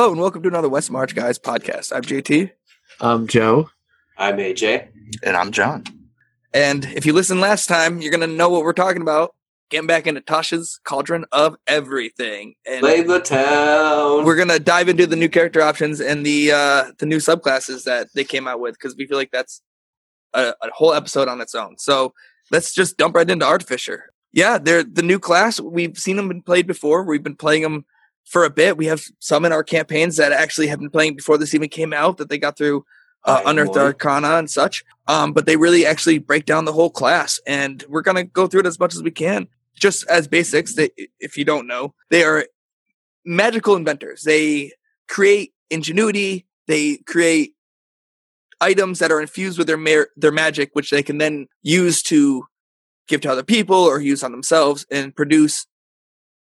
Hello and welcome to another West March Guys podcast. I'm JT. I'm Joe. I'm AJ. And I'm John. And if you listened last time, you're going to know what we're talking about. Getting back into Tasha's Cauldron of Everything. And Play the town. we're going to dive into the new character options and the uh, the new subclasses that they came out with because we feel like that's a, a whole episode on its own. So let's just dump right into Artificer. Yeah, they're the new class. We've seen them been played before. We've been playing them for a bit. We have some in our campaigns that actually have been playing before this even came out that they got through uh, Unearthed. Arcana and such. Um, but they really actually break down the whole class, and we're gonna go through it as much as we can. Just as basics, they, if you don't know, they are magical inventors. They create ingenuity. They create items that are infused with their mar- their magic, which they can then use to give to other people or use on themselves and produce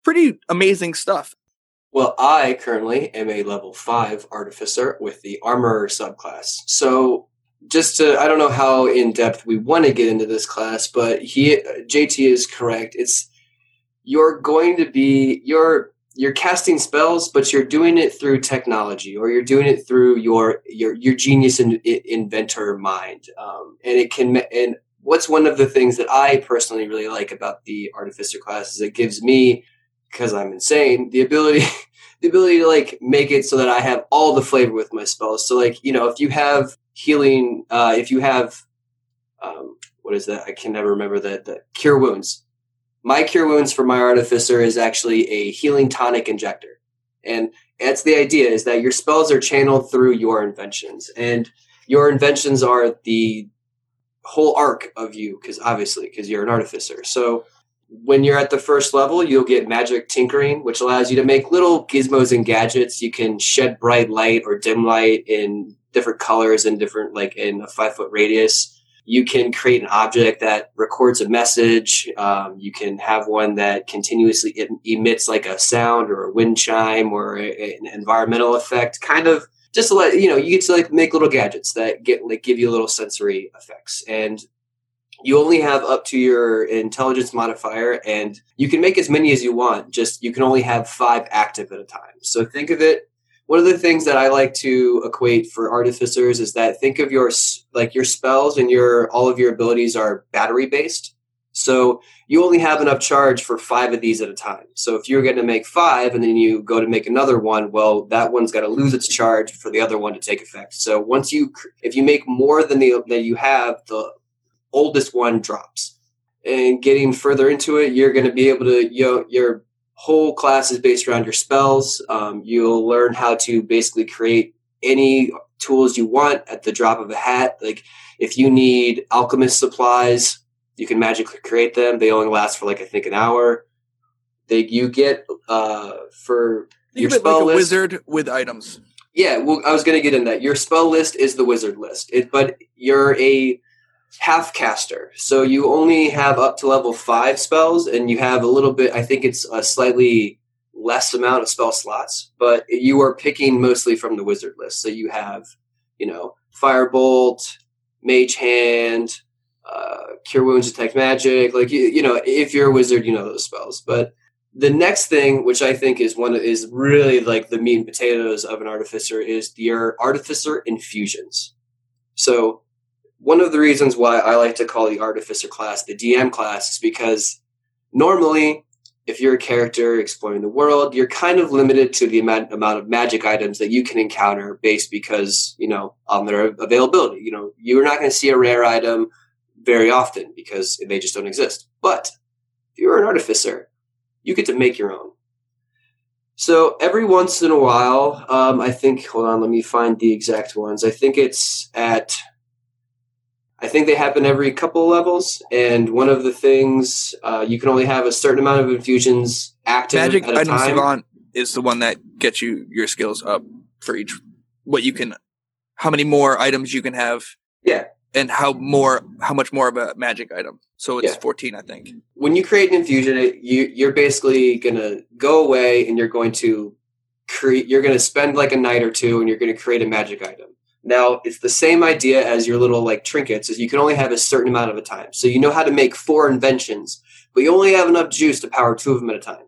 pretty amazing stuff. Well, I currently am a level five artificer with the armor subclass. So, just to, I don't know how in depth we want to get into this class, but he, JT is correct. It's, you're going to be, you're, you're casting spells, but you're doing it through technology or you're doing it through your, your, your genius in, in- inventor mind. Um, and it can, and what's one of the things that I personally really like about the artificer class is it gives me, because I'm insane, the ability the ability to like make it so that I have all the flavor with my spells. So like, you know, if you have healing, uh, if you have, um, what is that? I can never remember that, the cure wounds. My cure wounds for my artificer is actually a healing tonic injector. And that's the idea is that your spells are channeled through your inventions and your inventions are the whole arc of you. Cause obviously, cause you're an artificer. So, when you're at the first level, you'll get magic tinkering, which allows you to make little gizmos and gadgets. You can shed bright light or dim light in different colors and different, like in a five foot radius. You can create an object that records a message. Um, you can have one that continuously em- emits like a sound or a wind chime or a, an environmental effect. Kind of just to let you know, you get to like make little gadgets that get like give you little sensory effects. And you only have up to your intelligence modifier and you can make as many as you want just you can only have five active at a time. So think of it one of the things that i like to equate for artificers is that think of your like your spells and your all of your abilities are battery based so you only have enough charge for five of these at a time. So if you're going to make five and then you go to make another one well that one's got to lose its charge for the other one to take effect. So once you if you make more than the that you have the oldest one drops. And getting further into it, you're going to be able to, you know, your whole class is based around your spells. Um, you'll learn how to basically create any tools you want at the drop of a hat. Like if you need alchemist supplies, you can magically create them. They only last for like, I think an hour. They, you get, uh, for your spell like a list. wizard with items. Yeah, well, I was going to get in that. Your spell list is the wizard list, it, but you're a half caster, so you only have up to level five spells, and you have a little bit. I think it's a slightly less amount of spell slots, but you are picking mostly from the wizard list. So you have, you know, firebolt, mage hand, uh, cure wounds, detect magic. Like you, you know, if you're a wizard, you know those spells, but the next thing, which I think is one is really like the meat and potatoes of an artificer, is your artificer infusions. So one of the reasons why I like to call the artificer class the DM class is because normally, if you're a character exploring the world, you're kind of limited to the amount, amount of magic items that you can encounter based because you know on their availability. You know, you're not going to see a rare item very often because they just don't exist. But if you're an artificer, you get to make your own. So every once in a while, um, I think, hold on, let me find the exact ones. I think it's at, I think they happen every couple levels. And one of the things, uh, you can only have a certain amount of infusions active Magic at a items time. savant is the one that gets you your skills up for each what you can how many more items you can have Yeah. and how more how much more of a magic item so it's Yeah. 14 i think when you create an infusion, it, you you're basically gonna go away and you're going to create. You're gonna spend like a night or two, and you're gonna create a magic item. Now it's the same idea as your little like trinkets. Is you can only have a certain amount of a time. So you know how to make four inventions, but you only have enough juice to power two of them at a time.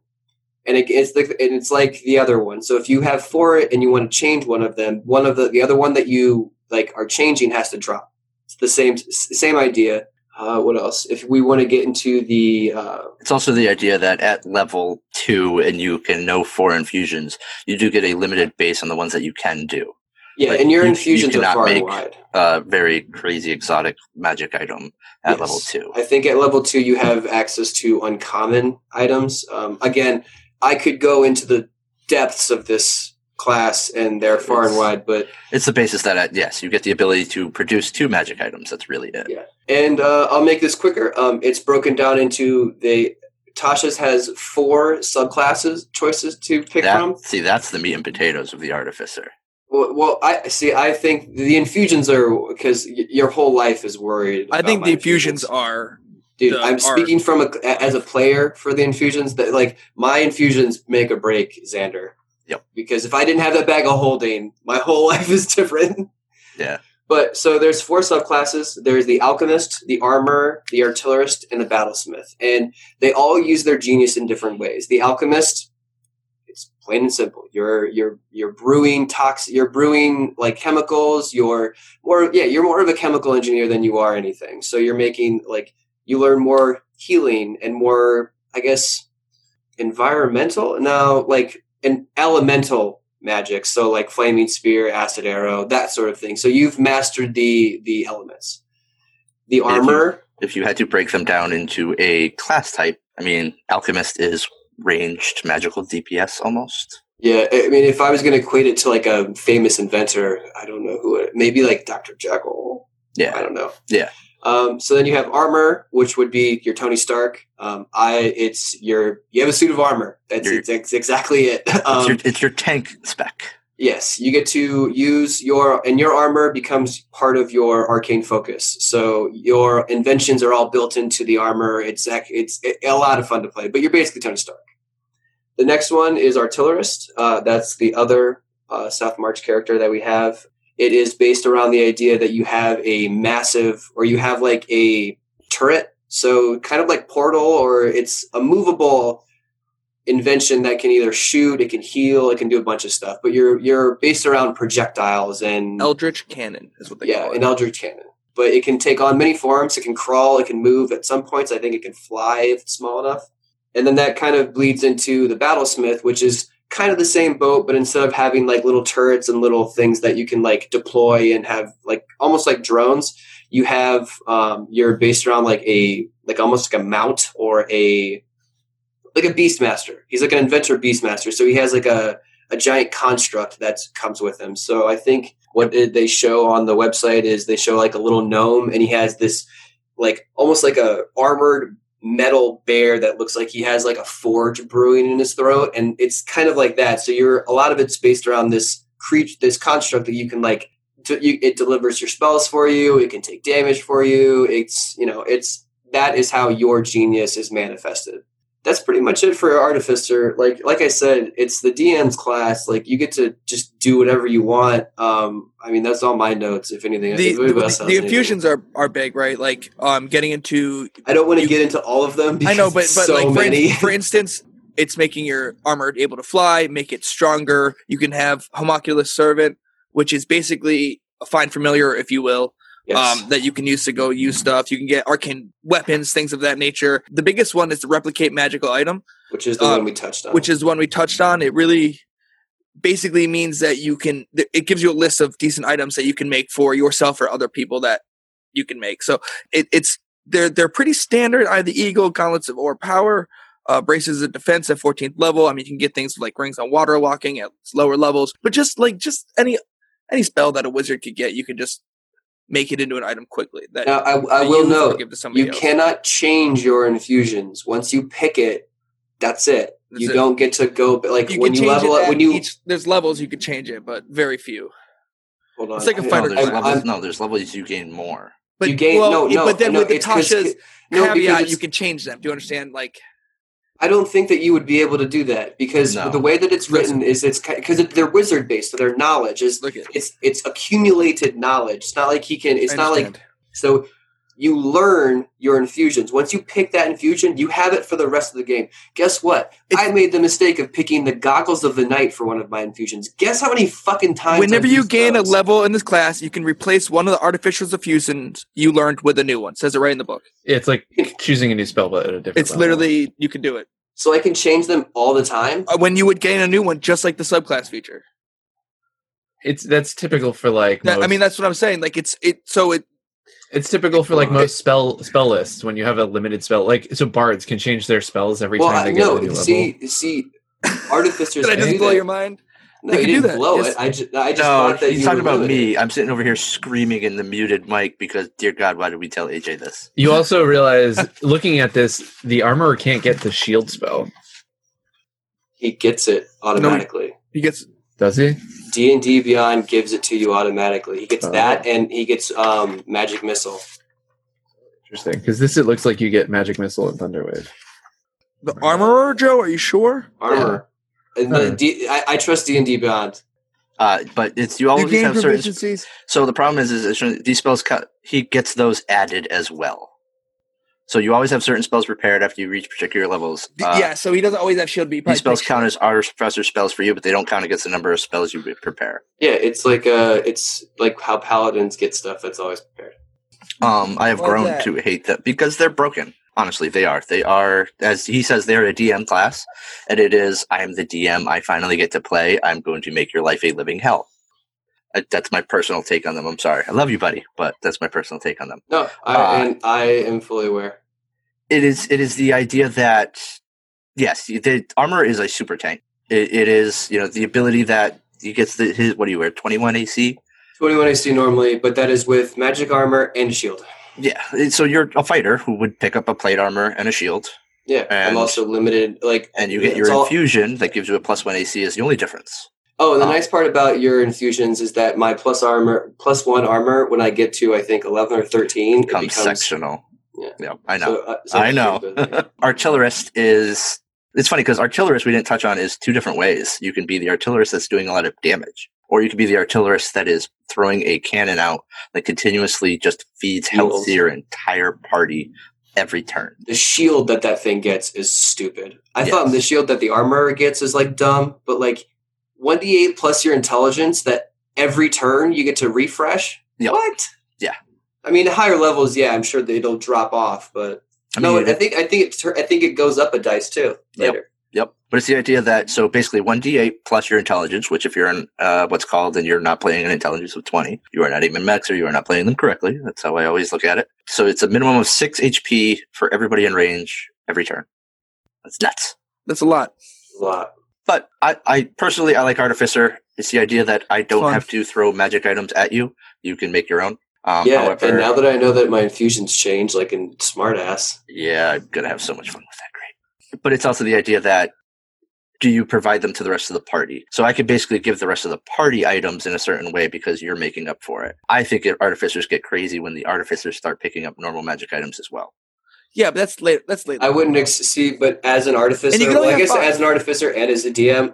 And it, it's the, and it's like the other one. So if you have four and you want to change one of them, one of the the other one that you like are changing has to drop. It's the same same idea. Uh, what else? If we want to get into the uh, It's also the idea that at level two, and you can know four infusions, you do get a limited base on the ones that you can do. Yeah, Like, and your you- you infusions are cannot far and make- wide. A very crazy exotic magic item at Yes. level two. I think at level two you have access to uncommon items. Um, again, I could go into the depths of this class, and they're far and wide. But It's the basis that, uh, yes, you get the ability to produce two magic items. That's really it. Yeah. and uh, I'll make this quicker. Um, it's broken down into the Tasha's has four subclasses choices to pick That, from. see, that's the meat and potatoes of the artificer. Well, well, I see. I think the infusions are because y- your whole life is worried. i think the infusions are Dude, I'm art. speaking from a as a player for the infusions that like my infusions make or break Xander. Yep. Because if I didn't have that bag of holding, my whole life is different. Yeah. But so there's four subclasses. There's the alchemist, the armor, the artillerist, and the battlesmith, and they all use their genius in different ways. The alchemist, plain and simple. You're you're you're brewing tox. You're brewing like chemicals. You're more yeah. You're more of a chemical engineer than you are anything. So you're making like you learn more healing and more i guess environmental now like an elemental magic so like flaming spear acid arrow that sort of thing so you've mastered the the elements the you- armor If you had to break them down into a class type, I mean, alchemist is ranged magical DPS almost. yeah i mean if i was going to equate it to like a famous inventor i don't know who it maybe like dr jekyll Yeah, I don't know. Yeah. Um, so then you have armor, which would be your Tony Stark. Um, I it's your you have a suit of armor. That's Your- it's, it's exactly it. It's, Um, your, it's your tank spec. Yes, you get to use your and your armor becomes part of your arcane focus. So your inventions are all built into the armor. It's it's a lot of fun to play. But you're basically Tony Stark. The next one is artillerist. Uh, that's the other uh, South March character that we have. It is based around the idea that you have a massive, or you have like a turret. So kind of like Portal, or it's a movable invention that can either shoot, it can heal, it can do a bunch of stuff. But you're you're based around projectiles and eldritch cannon is what they yeah, call it. Yeah, an Eldritch Cannon. But it can take on many forms. It can crawl. It can move. At some points, I think it can fly if it's small enough. And then that kind of bleeds into the Battlesmith, which is kind of the same boat, but instead of having like little turrets and little things that you can like deploy and have like almost like drones, you have um, you're based around like a like almost like a mount or a like a beastmaster. He's like an inventor beastmaster. So he has like a a giant construct that comes with him. So I think what they show on the website is they show like a little gnome and he has this like almost like a armored metal bear that looks like he has like a forge brewing in his throat and it's kind of like that so you're a lot of it's based around this creature this construct that you can like to, you, it delivers your spells for you it can take damage for you it's you know it's that is how your genius is manifested that's pretty much it for artificer. Like like i said it's the dm's class. Like you get to just do whatever you want. Um i mean that's all my notes if anything. The, the, the anything. infusions are are big right? Like um getting into i don't want to get into all of them I know, but but so like for, in- for instance, it's making your armor able to fly, make it stronger. You can have homunculus servant, which is basically a find familiar, if you will, Yes. um, that you can use to go use stuff. You can get arcane weapons, things of that nature. The biggest one is to replicate magical item, which is the um, one we touched on which is one we touched on. It really basically means that you can. It gives you a list of decent items that you can make for yourself or other people that you can make. So it, it's they're they're pretty standard. I the eagle, gauntlets of ogre power, uh, bracers of defense at 14th level. I mean, you can get things like rings on water walking at lower levels, but just like just any any spell that a wizard could get, you can just make it into an item quickly. That now i, I that will you note give to somebody you else. cannot change your infusions once you pick it that's it You it. don't get to go like You when can you level up. When you each, there's levels you can change it, but very few. hold on, it's like a I- fighter no, there's levels, no, there's levels you gain more. But You gain- well, no, no, but then no, with the Tasha's no, because caveat, you can change them. Do you understand? Like, I don't think that you would be able to do that because No. the way that it's written is it's because they're wizard based, so their knowledge is it's it's accumulated knowledge. It's not like he can. It's not like so. You learn your infusions. Once you pick that infusion, you have it for the rest of the game. Guess what? It's- I made the mistake of picking the goggles of the night for one of my infusions. Guess how many fucking times? Whenever I've you gain those? a level in this class, you can replace one of the artificer infusions you learned with a new one. says it right in the book. It's like choosing a new spell, but at a different. It's level. literally you can do it so I can change them all the time. Uh, when you would gain a new one, just like the subclass feature. It's that's typical for like. That- I mean, that's what I'm saying. Like it's it. So it it's typical for like most spell spell lists when you have a limited spell. Like so, bards can change their spells every well, time I, they get a new no, level. see, see, artificers. did I can just blow that. your mind? No, They you can do didn't that, blow yes. it. I just, I just no, thought that he's you talking were about limited. me. I'm sitting over here screaming in the muted mic because, dear God, why did we tell AJ this? You also realize, looking at this, the armorer can't get the shield spell, He gets it automatically. He gets does he? D and D Beyond gives it to you automatically. He gets Oh. that, and he gets um magic missile. Interesting, because this it looks like you get magic missile and thunderwave. the armorer, Joe. Are you sure? armor. And the Uh. D, I, I trust D and D Beyond. Uh, but it's you You always have certain. proficiencies. So the problem is, is it's- these spells cut. He gets those added as well. So you always have certain spells prepared after you reach particular levels. Uh, yeah, so he doesn't always have shield. But he These spells count as artificer spells for you, but they don't count against the number of spells you prepare. Yeah, it's like uh, it's like how paladins get stuff that's always prepared. Um, I have Why grown that? to hate them because they're broken. Honestly, they are. They are, as he says, they're a DM class, and it is. I am the DM. I finally get to play. I'm going to make your life a living hell. That's my personal take on them. I'm sorry. I love you, buddy, but that's my personal take on them. No, I Uh, and I am fully aware. It is. It is the idea that yes, the armor is a super tank. It, it is. You know the ability that he gets the his. What do you wear? 21 AC. Twenty one AC normally, but that is with magic armor and shield. Yeah. So you're a fighter who would pick up a plate armor and a shield. Yeah, I'm also limited. Like, and you get your all- infusion that gives you a plus one AC is the only difference. Oh, and the Um, nice part about your infusions is that my plus armor, plus one armor, when I get to I think eleven or thirteen, it Becomes becomes sectional. Yeah. I know. So, uh, so I know. capability. artillerist is. It's funny because artillerist we didn't touch on is two different ways. You can be the artillerist that's doing a lot of damage, or you can be the artillerist that is throwing a cannon out that continuously just feeds health to your entire party every turn. the shield that that thing gets is stupid. I Yes. thought the shield that the armor gets is like dumb, but like one d eight plus your intelligence that every turn you get to refresh. Yep. What? Yeah. I mean, higher levels, yeah, I'm sure that it'll drop off, but I no, mean, I think I think it I think it goes up a dice too Yep. later. Yep. But it's the idea that so basically one d8 plus your intelligence, which if you're in uh, what's called and you're not playing an intelligence of 20, you are not a min max or you are not playing them correctly. That's how I always look at it. So it's a minimum of six HP for everybody in range every turn. That's nuts. That's a lot. A lot. But I, I personally I like Artificer. It's the idea that I don't Fun. have to throw magic items at you. You can make your own. Um, yeah, however, and now that I know that my infusions change, like in smartass, Yeah, I'm gonna have so much fun with that. Great. But it's also the idea that do you provide them to the rest of the party? So I could basically give the rest of the party items in a certain way because you're making up for it. I think it, artificers get crazy when the artificers start picking up normal magic items as well. Yeah, but that's later. That's later. I wouldn't ex- see. But as an artificer, And you can only well, I guess five. as an artificer and as a DM,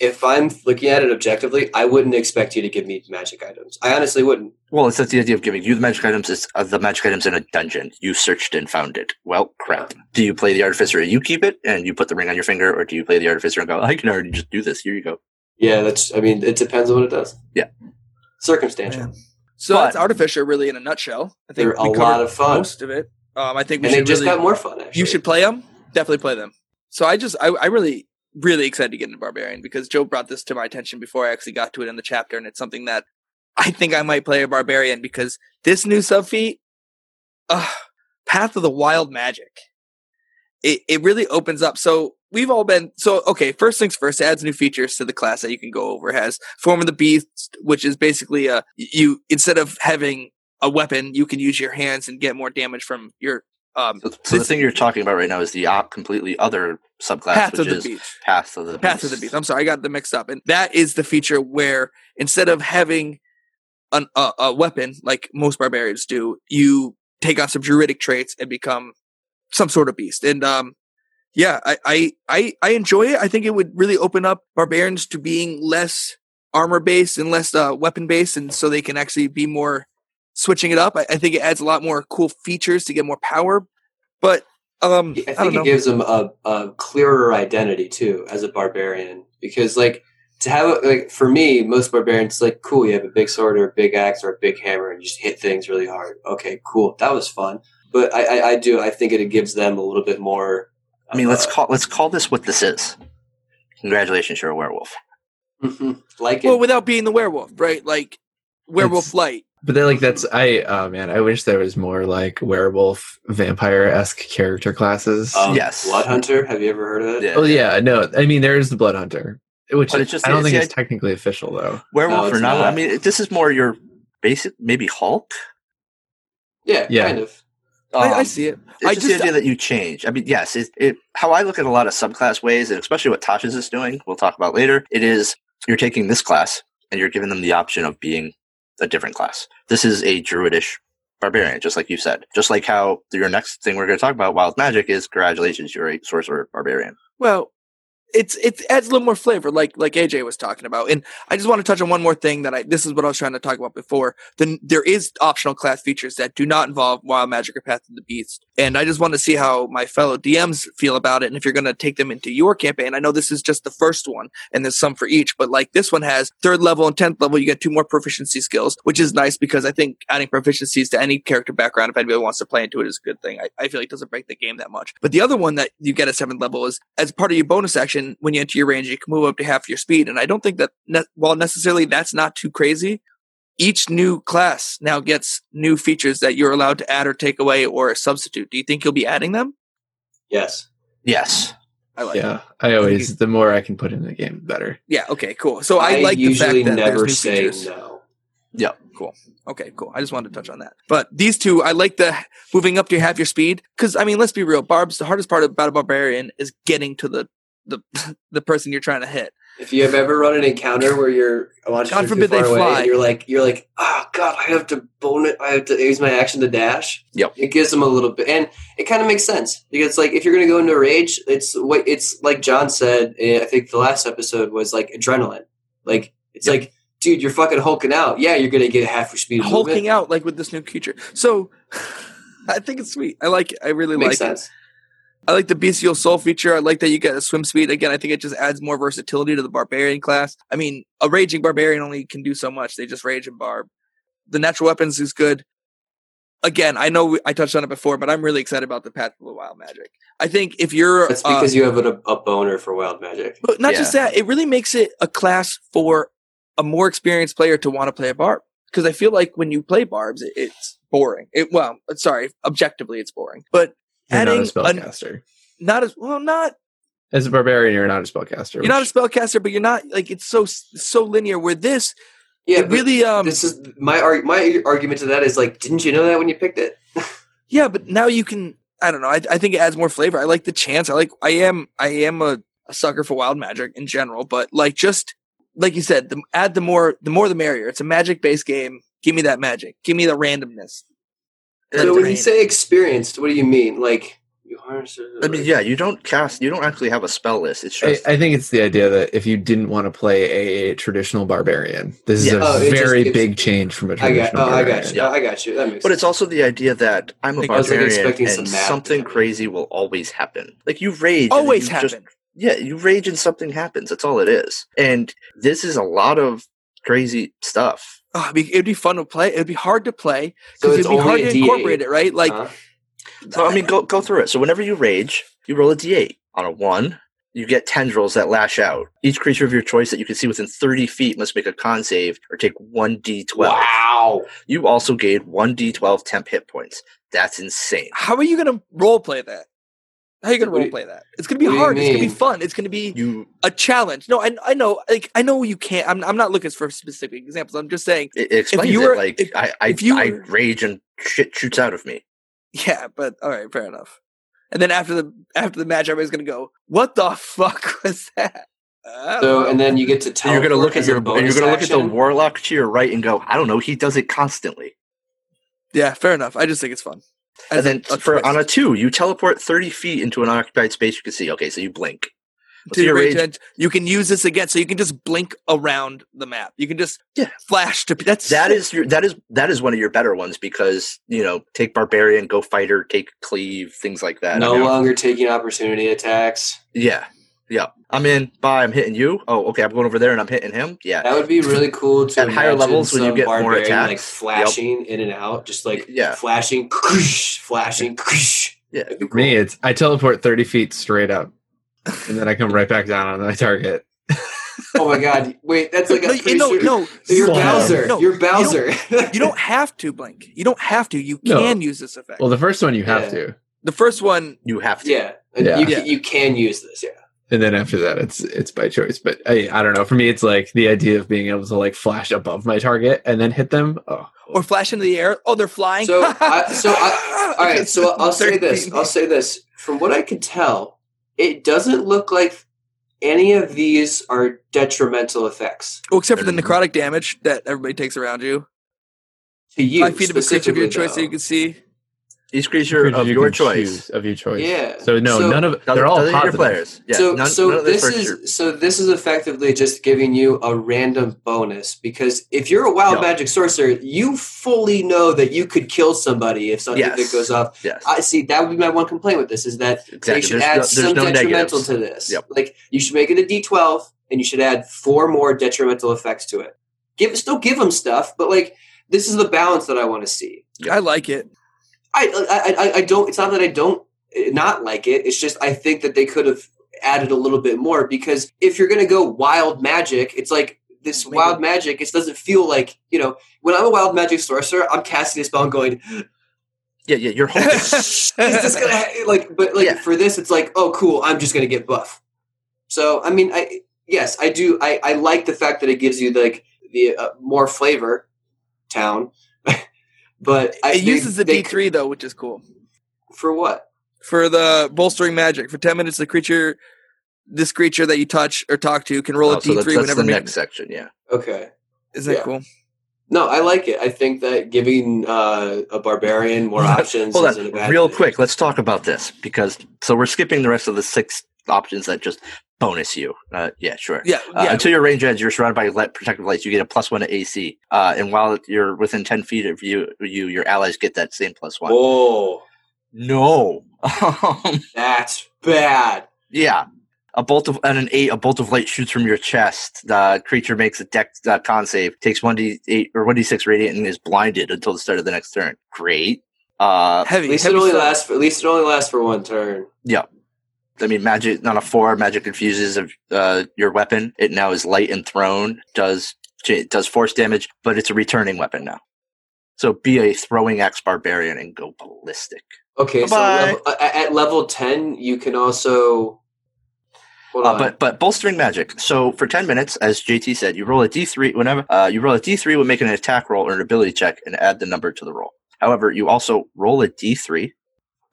if I'm looking at it objectively, I wouldn't expect you to give me magic items. I honestly wouldn't. Well, it's that's the idea of giving you the magic items. It's uh, the magic items in a dungeon. You searched and found it. Well, crap. Do you play the artificer and you keep it and you put the ring on your finger, or do you play the artificer and go, I can already just do this. Here you go. Yeah, that's. I mean, it depends on what it does. Yeah. circumstantial, Man. So But- that's Artificer really in a nutshell. I think They're a lot of fun, most of it. Um, I think we and they should just really, got more fun. Actually, you should play them. Definitely play them. So I just I, I really really excited to get into Barbarian because Joe brought this to my attention before I actually got to it in the chapter, and it's something that I think I might play a Barbarian because this new sub feat, uh, Path of the Wild Magic, it it really opens up. So we've all been so okay. First things first, adds new features to the class that you can go over. It has Form of the Beast, which is basically a you instead of having a weapon, you can use your hands and get more damage from your Um, So, so the thing you're talking about right now is the op- completely other subclass, Path which of the is Beast. Path of the Path of the Beast. I'm sorry, I got them mixed up. And that is the feature where instead of having an, a, a weapon like most barbarians do, you take on some druidic traits and become some sort of beast. And um, yeah, I, I I I enjoy it. I think it would really open up barbarians to being less armor based and less uh, weapon based, and so they can actually be more switching it up. I, I think it adds a lot more cool features to get more power. But um, I I, don't think know. it gives them a, a clearer identity too as a barbarian because like to have like for me most barbarians like cool you have a big sword or a big axe or a big hammer and you just hit things really hard okay cool that was fun but I, I, I do I think it gives them a little bit more I mean, let's uh, call let's call this what this is. Congratulations, you're a werewolf. mhm, like it well, without being the werewolf, right? Like werewolf It's- light. But then, like, that's I. Oh man, I wish there was more like werewolf, vampire esque character classes. um, yes. blood hunter have you ever heard of it Yeah. oh yeah, no, I mean there is the blood hunter, which But it's just- I don't it's think the it's technically official though. Werewolf No, or not? not. I mean, this is more your basic, maybe Hulk. yeah, Yeah. kind of I, I Um, see it. It's I just, just the idea that you change. I mean, yes, it, it, how I look at a lot of subclass ways, and especially what Tasha's is doing, we'll talk about later. It is you're taking this class and you're giving them the option of being a different class. This is a druidish barbarian, just like you said. Just like how your next thing we're going to talk about, wild magic, is congratulations, you're a sorcerer barbarian. well, it's it adds a little more flavor, like like AJ was talking about. And I just want to touch on one more thing that I this is what I was trying to talk about before. Then there is optional class features that do not involve wild magic or path of the beast. And I just want to see how my fellow DMs feel about it, and if you're going to take them into your campaign. I know this is just the first one, and there's some for each, but like this one has third level and tenth level, you get two more proficiency skills, which is nice because I think adding proficiencies to any character background, if anybody wants to play into it, is a good thing. I, I feel like it doesn't break the game that much. But the other one that you get at seventh level is as part of your bonus action, when you enter your rage, you can move up to half your speed. And I don't think that, ne- while necessarily that's not too crazy, each new class now gets new features that you're allowed to add or take away or substitute. Do you think you'll be adding them? yes Yes. I like yeah, it. I always the more I can put in the game, the better. Yeah. Okay. Cool. So I, like the fact usually that there's never new say features. no Yeah. Cool. Okay, cool. I just wanted to touch on that. But these two, I like the moving up to half your speed because I mean, let's be real. Barbs, the hardest part about a barbarian is getting to the the the person you're trying to hit. If you have ever run an encounter where you're watching God too forbid far they away fly. and you're like you're like oh god I have to bone it I have to use my action to dash. Yep. It gives them a little bit, and it kind of makes sense because like if you're going to go into a rage, it's what it's like John said. eh, I think the last episode was like adrenaline. Like it's like dude, you're fucking hulking out. Yeah, you're going to get half your speed. hulking movement. out like with this new creature. So I think it's sweet. I like it. I really Makes like sense. it. I like the bestial soul feature. I like that you get a swim speed. Again, I think it just adds more versatility to the barbarian class. I mean, a raging barbarian only can do so much. They just rage and barb. The natural weapons is good. Again, I know I touched on it before, but I'm really excited about the path of the wild magic. I think if you're That's uh, because you have a, a boner for wild magic. But not just that, it really makes it a class for a more experienced player to want to play a barb. Because I feel like when you play barbs, it, it's boring. It well, sorry, objectively, it's boring. But You're adding not a a- spellcaster. not as well, not As a barbarian, you're not a spellcaster. you're not a spellcaster, but you're not like it's so so linear. Where this, Yeah, it really um this is my arg- my argument to that is like, didn't you know that when you picked it? yeah, but now you can. I don't know. I, I think it adds more flavor. I like the chance. I like. I am. I am a, a sucker for wild magic in general, but like just like you said, the, add the more the more the merrier. It's a magic based game. Give me that magic. Give me the randomness. Let So when you say experienced, what do you mean? Like you harness it? I mean, yeah, you don't cast, you don't actually have a spell list. It's just, I think it's the idea that if you didn't want to play a traditional barbarian, this is Yeah. a Oh, it just- very big change from a I traditional got. Oh, I got you. Yeah. I got you. That makes. but sense. it's also the idea that I'm a I was, like, barbarian and some something to crazy will always happen. Like you rage. Always you happen. just- yeah, you rage and something happens. That's all it is. And this is a lot of crazy stuff. Oh, it'd, be, it'd be fun to play. It'd be hard to play because it's it'd be hard to a D8. incorporate it, right? Like, Huh? So I mean, go go through it. So whenever you rage, you roll a d8. On a one, you get tendrils that lash out. Each creature of your choice that you can see within 30 feet must make a con save or take one d12. Wow. You also gain one d12 temp hit points. That's insane. how are you going to role play that? How are you going to What do role play that? It's going to be what hard. It's going to be fun. It's going to be You a challenge. No, I, I know. Like, I know you can't. I'm, I'm not looking for specific examples. I'm just saying. it, it explains you it were- like if- I I, if you I were- rage and shit shoots out of me. Yeah, but all right, fair enough. And then after the after the match, everybody's gonna go, "What the fuck was that?" So know. and then you get to tell. you're gonna look at your and you're gonna look at the warlock to your right and go, I don't know, he does it constantly. yeah, fair enough. I just think it's fun. And As then for twist. on a two, you teleport thirty feet into an occupied space. You can see. Okay, so you blink. What's to your your range, range? you can use this again, so you can just blink around the map. You can just Yeah. flash to. That's That is your that is that is one of your better ones because you know take barbarian, go fighter, take cleave, things like that. No I mean, longer taking opportunity attacks. Yeah, yeah. I'm in. Bye. I'm hitting you. Oh, okay. I'm going over there and I'm hitting him. Yeah, That would be really cool to At higher levels when you some get more barbarian, like attacks. flashing in and out, just like Yeah. flashing, flashing. Yeah. That'd be For me, it's I teleport thirty feet straight up, and then I come right back down on my target. Oh my god! Wait, that's like a no, no, no, You're Bowser. no, You're you don't- Bowser. You don't have to blink. You don't have to. You No. can use this effect. Well, the first one you have Yeah. to, the first one, You have to. yeah, Yeah. You, Yeah. You can use this. Yeah. And then after that, it's it's by choice. But I I don't know. For me, it's like the idea of being able to like flash above my target and then hit them. Oh, or flash into the air. Oh, they're flying. So, I, so I, all right. So I'll say this. I'll say this. From what I can tell, it doesn't look like any of these are detrimental effects Oh, except for the necrotic damage that everybody takes around you. to you. Five feet of a creature of your specifically, choice that you can see. Each creature creatures of you your choice. choose, of your choice. Yeah. So no, So- none of Doesn't- they're all doesn't your positive. players. Yeah. so none, so none this is your- so this is effectively just giving you a random bonus because if you're a wild No. magic sorcerer, you fully know that you could kill somebody if something Yes. that goes off. yes. I see that would be my one complaint with this is that they should There's add no, some no detrimental negatives. to this. Yep. Like you should make it a D12 and you should add four more detrimental effects to it. Give still give them stuff, but like this is the balance that I want to see. Yep. I like it. I, I I I don't. It's not that I don't not like it. It's just I think that they could have added a little bit more because if you're going to go wild magic, it's like this Maybe. wild magic. It doesn't feel like you know when I'm a wild magic sorcerer, I'm casting a spell and going. Yeah, yeah. You're holding. Is this gonna like? But like Yeah. for this, it's like oh cool. I'm just gonna get buff. So I mean, I yes, I do. I I like the fact that it gives you like the uh, more flavor town. But I, it uses the D three though, which is cool for what? for the bolstering magic. For ten minutes, the creature, this creature that you touch or talk to, can roll Oh, a so D that's, three that's whenever. the next section. Yeah. Okay. Isn't that yeah. cool? No, I like it. I think that giving uh, a barbarian more options Hold on, real thing. quick. Let's talk about this because so we're skipping the rest of the six options that just bonus you. Uh, yeah, sure. Yeah, Uh. Until your rage ends, you're surrounded by light, protective lights. You get a plus one to AC, uh, and while you're within ten feet of you, you your allies get that same plus one. Oh, No. That's bad. yeah. A bolt of and an eight, a bolt of light shoots from your chest. The creature makes a Dex uh, con save, takes one d eight or one d six radiant, and is blinded until the start of the next turn. Great. Uh, heavy. At least heavy it only stuff. lasts. For, at least it only lasts for one turn. Yeah. I mean, magic on a four, magic infuses of uh, your weapon. It now is light and thrown. Does it does force damage, but it's a returning weapon now. So be a throwing axe barbarian and go ballistic. Okay, so Bye-bye. level, uh, at level ten, you can also. Hold Uh, but but bolstering magic. So for ten minutes, as JT said, you roll a d3 whenever uh, you roll a d3 when making an attack roll or an ability check, and add the number to the roll. However, you also roll a d3,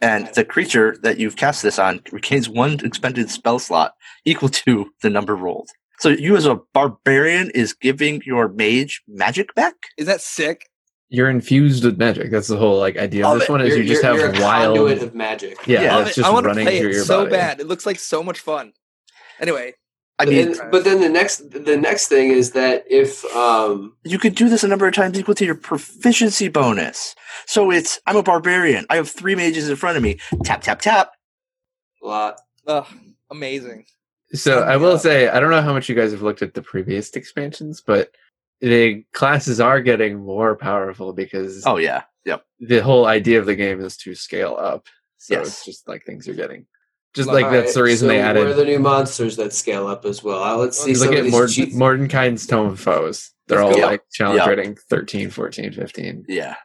and the creature that you've cast this on regains one expended spell slot equal to the number rolled. So you, as a barbarian, is giving your mage magic back. Is that sick? You're infused with magic. That's the whole like idea Love of this it. one is you're, you just you're- have you're a wild. conduit of magic. Yeah, Yeah. Love it. just I want to running play through it your so body. bad. It looks like so much fun. Anyway, I But mean, then- but then the next the next thing is that if um you could do this a number of times equal to your proficiency bonus. So it's I'm a barbarian. I have three mages in front of me. Tap tap tap. lot ugh, amazing. So Sign I will say I don't know how much you guys have looked at the previous expansions, but the classes are getting more powerful because Oh yeah. Yep. the whole idea of the game is to scale up. So Yes. it's just like things are getting just like Alright, that's the reason so they What are added. the new monsters that scale up as well? Uh, let's see look at these Morden, Mordenkainen's Tome Foes. They're all go. like challenge Yeah. rating 13, 14, 15. Yeah.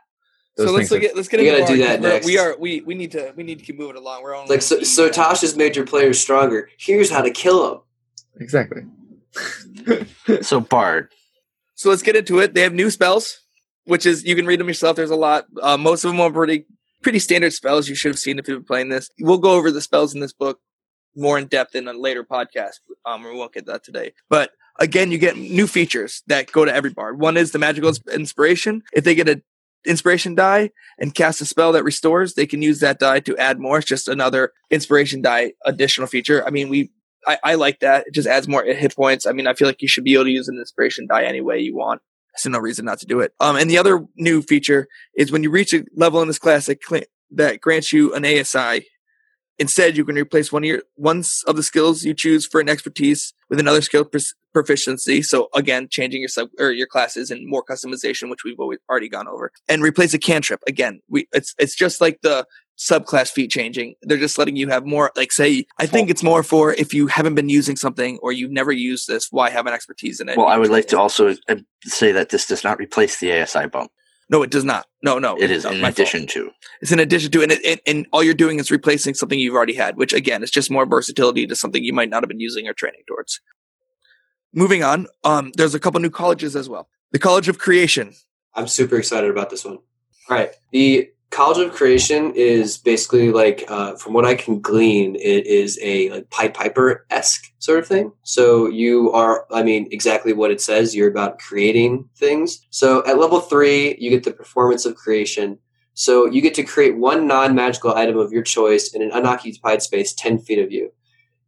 Those so let's things look at let's get We into gotta do more, that 'cause we're- next. We are we we need to we need to keep moving along. We're on like so, so Tasha's made your players stronger. Here's how to kill them. exactly. So Bard. So let's get into it. They have new spells, which is you can read them yourself. There's a lot. Uh, most of them are pretty pretty standard spells you should have seen if you've been playing this. We'll go over the spells in this book more in depth in a later podcast. Um, we won't get that today. But again, you get new features that go to every bard. One is the magical inspiration. If they get a inspiration die and cast a spell that restores, they can use that die to add more. It's just another inspiration die additional feature. I mean, we I, I like that. It just adds more hit points. I mean, I feel like you should be able to use an inspiration die any way you want. So no reason not to do it. Um, and the other new feature is when you reach a level in this class that, cl- that grants you an ASI. Instead, you can replace one of your one of the skills you choose for an expertise with another skill pr- proficiency. So again, changing your sub or your classes and more customization, which we've always already gone over, and replace a cantrip. Again, we it's it's just like the subclass feat changing. They're just letting you have more. Like say, I think it's more for if you haven't been using something or you've never used this, why have an expertise in it? Well, I would like to also uh, say that this does not replace the ASI bump. No, it does not. No, no, It is in my fault. addition to. It's in addition to, and, it, and, and all you're doing is replacing something you've already had, which again is just more versatility to something you might not have been using or training towards. Moving on, um, there's a couple new colleges as well. The College of Creation. I'm super excited about this one. All right. The College of Creation is basically like, uh, from what I can glean, it is a like Pied Piper esque sort of thing. So you are, I mean, exactly what it says. You're about creating things. So at level three, you get the performance of creation. So you get to create one non magical item of your choice in an unoccupied space 10 feet of you.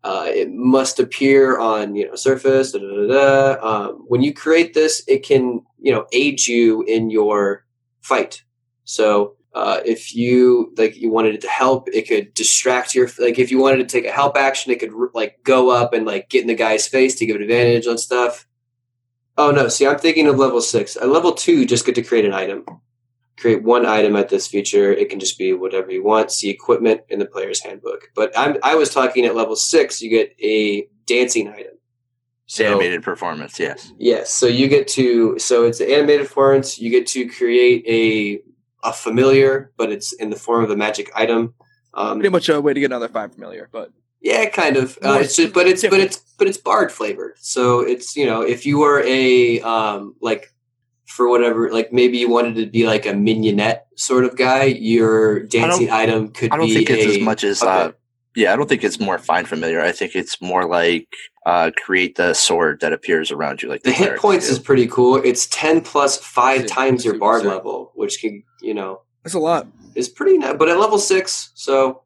Uh, it must appear on you know surface. Da, da, da. Um, when you create this, it can you know aid you in your fight. So uh, if you like you wanted it to help, it could distract your like if you wanted to take a help action, it could like go up and like get in the guy's face to give it advantage on stuff. Oh no! See, I'm thinking of level six. At level two, you just get to create an item. Create one item at this feature. It can just be whatever you want. See equipment in the player's handbook. But I'm I was talking at level six. You get a dancing item. So- Animated performance, yes. Yes. So you get to so it's an animated performance. You get to create a a familiar, but it's in the form of a magic item. Um, Pretty much a way to get another find familiar, but yeah, kind of. Uh, it's just, but it's but it's but it's bard flavored. So it's you know if you were a um like for whatever like maybe you wanted to be like a marionette sort of guy, your dancing item could I don't be think it's a as much as puppet. uh, yeah. I don't think it's more find familiar. I think it's more like uh, create the sword that appears around you, like the hit points do. is pretty cool. It's ten plus five Super- times your super bard sick. level, which can you know that's a lot. It's pretty nice. But at level six, so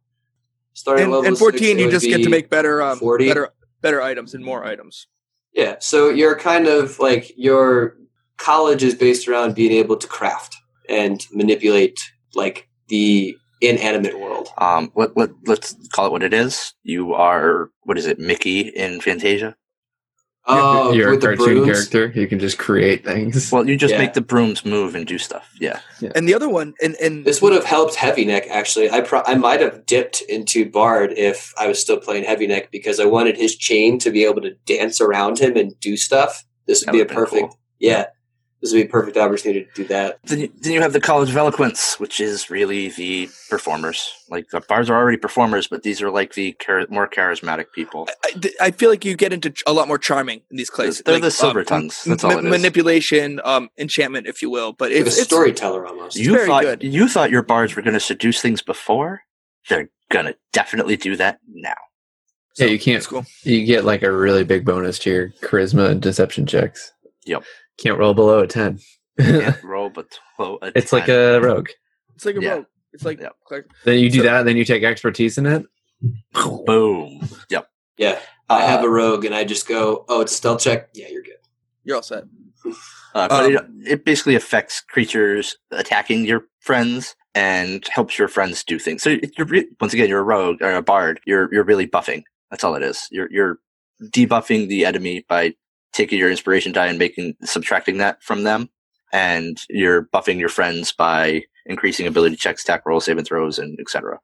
starting And, at level and six, 14, you just get to make better, um, 40. better, better items and more items. Yeah, so you're kind of like your college is based around being able to craft and manipulate like the inanimate world. Um, let, let, let's call it what it is. You are, what is it, Mickey in Fantasia? Oh, you're a with the cartoon brooms. character. You can just create things. Well, you just Yeah. make the brooms move and do stuff. Yeah. And the other one, and, and This would have helped Heavy Neck actually. I pro- I might have dipped into Bard if I was still playing Heavy Neck because I wanted his chain to be able to dance around him and do stuff. This would That be a perfect cool. yeah. This would be a perfect opportunity to do that. Then you, then you have the College of Eloquence, which is really the performers. Like the bars are already performers, but these are like the char- more charismatic people. I, I feel like you get into a lot more charming in these classes. They're like, the silver um, tongues. m- That's all it is. Manipulation, um, enchantment, if you will. But Like a it's, it's storyteller almost. You very thought good. you thought your bards were going to seduce things before. They're gonna definitely do that now. yeah, you can't. it's cool. You get like a really big bonus to your charisma and deception checks. Yep. Can't roll below a ten. Can't roll, below a it's like a rogue. It's like a Yeah. rogue. It's like Yeah. cleric- Then you do So- that, then you take expertise in it. boom. Yep. Yeah. I Uh, have a rogue and I just go, oh, it's a stealth check. Yeah, you're good. you're all set. Uh, but Um, it, it basically affects creatures attacking your friends and helps your friends do things. So you're re- once again, you're a rogue or a bard. You're you're really buffing. That's all it is. You're you're debuffing the enemy by taking your inspiration die and making subtracting that from them, and you're buffing your friends by increasing ability checks, attack rolls, saving throws, and etc.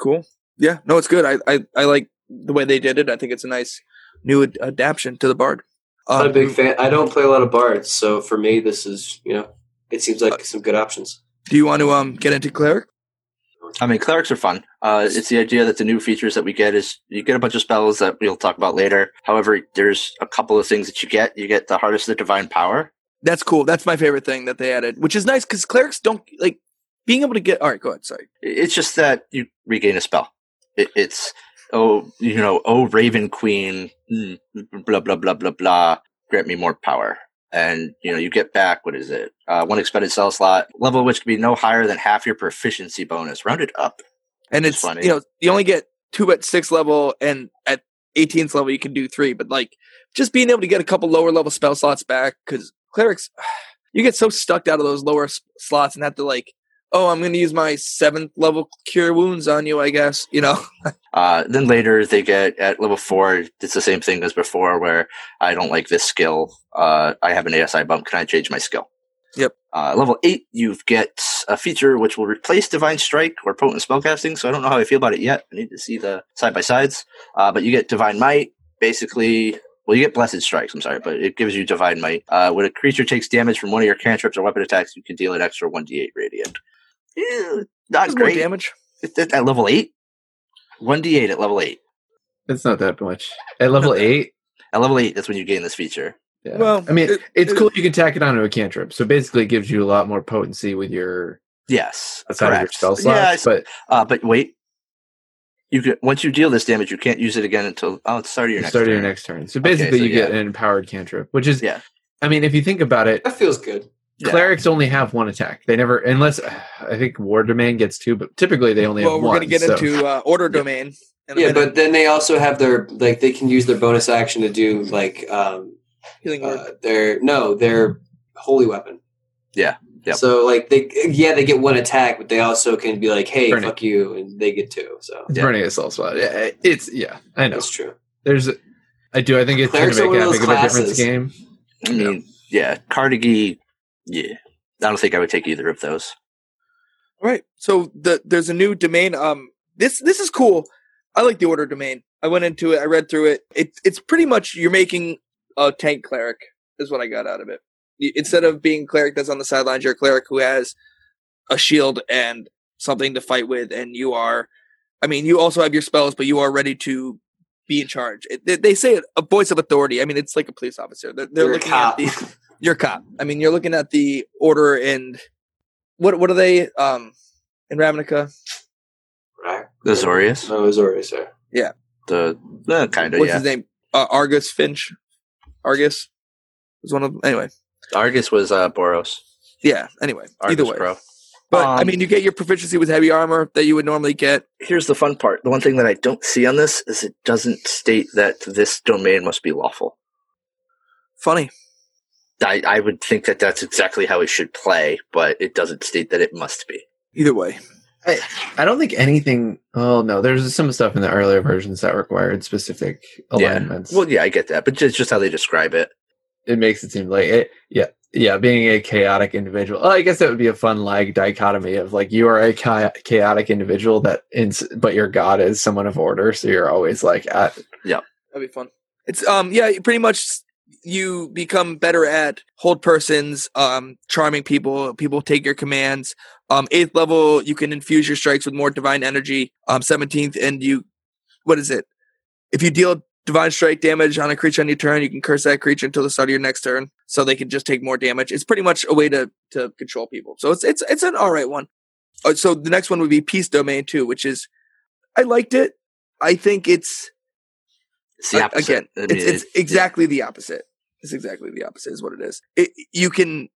Cool. Yeah. No, it's good. I, I, I like the way they did it. I think it's a nice new ad- adaptation to the bard. I'm a Um, big fan. I don't play a lot of bards, so for me, this is you know, it seems like some good options. do you want to um get into cleric? I mean, clerics are fun. Uh, it's the idea that the new features that we get is you get a bunch of spells that we'll talk about later. However, there's a couple of things that you get. You get the Harness of the Divine Power. That's cool. That's my favorite thing that they added, which is nice because clerics don't like being able to get all right, go ahead. Sorry. It's just that you regain a spell. It, it's oh, you know, oh, Raven Queen, mm, blah blah blah blah blah. Grant me more power, and you know, you get back what is it? Uh, one expended spell slot, level which can be no higher than half your proficiency bonus, rounded up. And it's funny. you know you only get two at six level, and at 18th level you can do three. But like just being able to get a couple lower level spell slots back because clerics, you get so stuck out of those lower s- slots and have to like, oh, I'm going to use my seventh level cure wounds on you. I guess you know. Uh, then later they get at level four. It's the same thing as before, where I don't like this skill. Uh, I have an ASI bump. Can I change my skill? Yep. Uh, level eight, you get a feature which will replace Divine Strike or Potent Spellcasting. So I don't know how I feel about it yet. I need to see the side by sides. Uh, but you get Divine Might. Basically, well, you get Blessed Strikes. I'm sorry, but it gives you Divine Might. Uh, when a creature takes damage from one of your cantrips or weapon attacks, you can deal an extra 1d8 radiant. Eh, not That's great. damage. At, at- at level eight, 1d8 at level eight. It's not that much. At level eight, At level eight, that's when you gain this feature. yeah. Well, I mean, it- it's it- cool you can tack it onto a cantrip. So basically, it gives you a lot more potency with your Yes, outside of your correct. spell Yeah, but Uh, but wait, you can once you deal this damage, you can't use it again until oh, it's start of your next start turn. your next turn. So basically, so you get an empowered cantrip, which is, Yeah. I mean, if you think about it, That feels good. Yeah. clerics only have one attack. They never, unless I think War Domain gets two, but typically they only well, have we're one. going to get so- into uh, order domain. in a Yeah, but then they also have their like they can use their bonus action to do like um healing word. uh, their no their holy weapon. Yeah, yep. So like they yeah they get one attack, but they also can be like hey Burning. fuck you, and they get two. So It's Yeah. burning a soul spot. Yeah, It's yeah, I know. that's true. There's, I do. I think it's going Clerics to make one of that those big of a difference game. I mean, yeah, Carnegie. Yeah, I don't think I would take either of those. All right. So the there's a new domain. Um, this this is cool. I like the order domain. I went into it. I read through it. It it's pretty much you're making a tank cleric is what I got out of it. Instead of being cleric that's on the sidelines, you're a cleric who has a shield and something to fight with, and you are. I mean, you also have your spells, but you are ready to be in charge. It, they, they say it, a voice of authority. I mean, it's like a police officer. They're, they're looking cop. at the you're cop. I mean, you're looking at the order and what what are they um in Ravnica? right. The Zorius, No, Azorius, sir. the uh, kind of What's yeah. his name? Uh, Argus Finch. Argus was one of them. Anyway, Argus was uh, Boros. yeah. Anyway, Argus either way. Pro. But I Um, mean, you get your proficiency with heavy armor that you would normally get. Here's the fun part. The one thing that I don't see on this is it doesn't state that this domain must be lawful. Funny. I, I would think that that's exactly how it should play, but it doesn't state that it must be. Either way, I don't think anything. Oh no, there's some stuff in the earlier versions that required specific alignments. Well, yeah, I get that, but just just how they describe it. it makes it seem like it. Yeah, yeah. Being a chaotic individual, oh, I guess that would be a fun like dichotomy of like you are a cha- chaotic individual that, in, but your god is someone of order, so you're always like at. Yeah, that'd be fun. It's um yeah, pretty much you become better at hold persons, um, charming people. People take your commands. Um, eighth level, you can infuse your strikes with more divine energy. Um, seventeenth, and you, what is it? If you deal divine strike damage on a creature on your turn, you can curse that creature until the start of your next turn, so they can just take more damage. It's pretty much a way to to control people. So it's it's it's an all right one. Uh, so the next one would be peace domain too, which is I liked it. I think it's It's the opposite. again. I mean, it's it's it- exactly the opposite. It's exactly the opposite is what it is. It, you can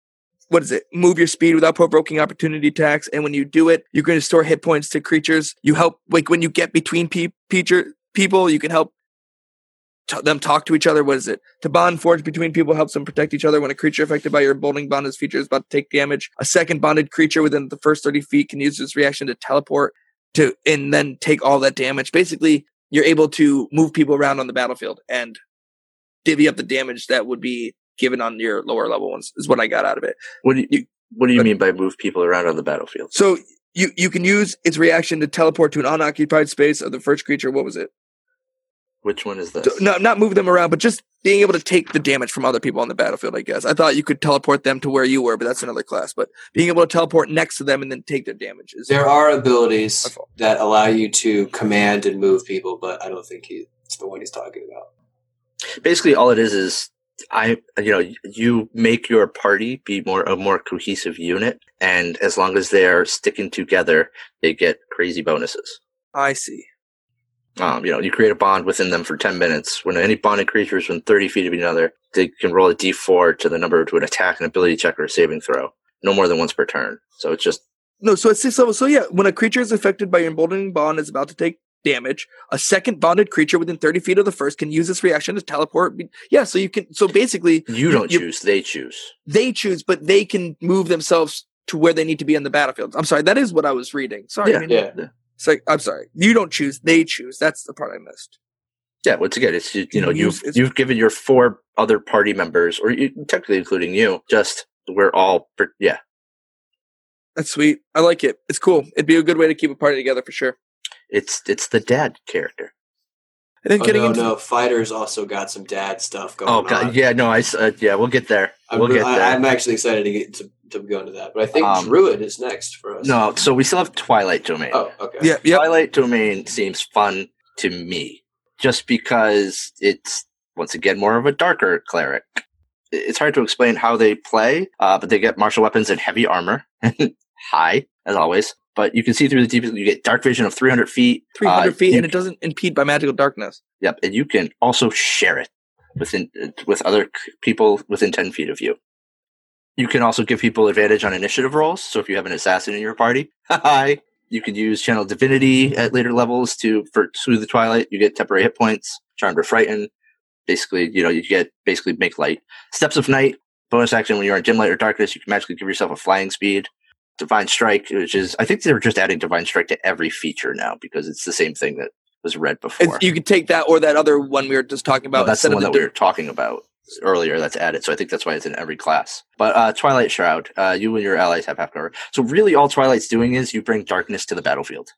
what is it? Move your speed without provoking opportunity attacks, and when you do it, you're going to store hit points to creatures. You help like when you get between pe- peacher, people, you can help t- them talk to each other. What is it? To bond forged between people helps them protect each other. When a creature affected by your emboldening bond is feature is about to take damage, a second bonded creature within the first 30 feet can use this reaction to teleport to and then take all that damage. Basically, you're able to move people around on the battlefield and divvy up the damage that would be given on your lower level ones is what I got out of it. What do you, what do you but- mean by move people around on the battlefield? So you you can use its reaction to teleport to an unoccupied space of the first creature. What was it? Which one is this? So, no, not move them around, but just being able to take the damage from other people on the battlefield. I guess I thought you could teleport them to where you were, but that's another class. But being able to teleport next to them and then take their damages. There are abilities My that allow you to command and move people, but I don't think he's the one he's talking about. Basically, all it is is I, you know, you make your party be more a more cohesive unit, and as long as they're sticking together, they get crazy bonuses. I see. Um, you know, you create a bond within them for 10 minutes. When any bonded creature is within 30 feet of another, they can roll a d4 to the number to an attack, an ability check, or a saving throw. No more than once per turn. So it's just, No, so it's six levels. So yeah, when a creature is affected by your emboldening bond is about to take damage, a second bonded creature within 30 feet of the first can use this reaction to teleport. Yeah, so you can so basically you don't you- choose, they choose. they choose, but they can move themselves to where they need to be on the battlefield. I'm sorry, that is what I was reading. Sorry, Yeah. I mean, Yeah. It's like I'm sorry. You don't choose, they choose. That's the part I missed. Yeah, once again, it's you, you know You- you've it's- you've given your four other party members, or you, technically including you, just we're all yeah. That's sweet. I like it. It's cool. It'd be a good way to keep a party together for sure. It's it's the dad character. And then Oh, getting no, into no. Fighters also got some dad stuff going Oh on. god, yeah, no, I uh, yeah, we'll get there. I'm, we'll get I. I'm actually excited to get to, to go into that. But I think Um, Druid is next for us. no, so we still have Twilight Domain. Oh, okay. yeah, yeah. Twilight Domain seems fun to me, just because it's once again more of a darker cleric. It's hard to explain how they play, uh, but they get martial weapons and heavy armor, high as always. But you can see through the deep. You get dark vision of 300 feet. 300 Uh, feet, and it doesn't impede by magical darkness. Yep, and you can also share it within with other people within 10 feet of you. You can also give people advantage on initiative rolls. So if you have an assassin in your party, hi, you can use channel divinity at later levels to for soothe the twilight. You get temporary hit points, charm or frighten. Basically, you know, you get basically make light. Steps of night, bonus action when you're in dim light or darkness, you can magically give yourself a flying speed. Divine strike, which is I think they're just adding divine strike to every feature now because it's the same thing that was read before. It's- you could take that or that other one we were just talking about Well, that's the one of that the we were talking about earlier that's added. So I think that's why it's in every class. But uh, Twilight Shroud, uh, you and your allies have half cover. So really all Twilight's doing is you bring darkness to the battlefield.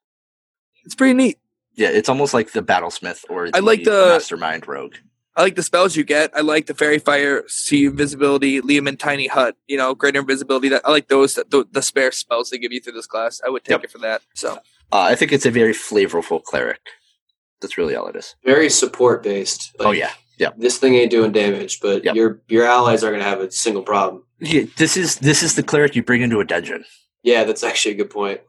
It's pretty neat. Yeah, it's almost like the Battlesmith or the, I like the- Mastermind Rogue. I like the spells you get. I like the faerie fire, see invisibility, 'em in tiny hut. You know, greater invisibility. That I like those. The, the spare spells they give you through this class. I would take Yep. it for that. So Uh, I think it's a very flavorful cleric. That's really all it is. Very support based. oh yeah, yeah. This thing ain't doing damage, but Yep. your your allies are going to have a single problem. yeah. This is this is the cleric you bring into a dungeon. Yeah, that's actually a good point.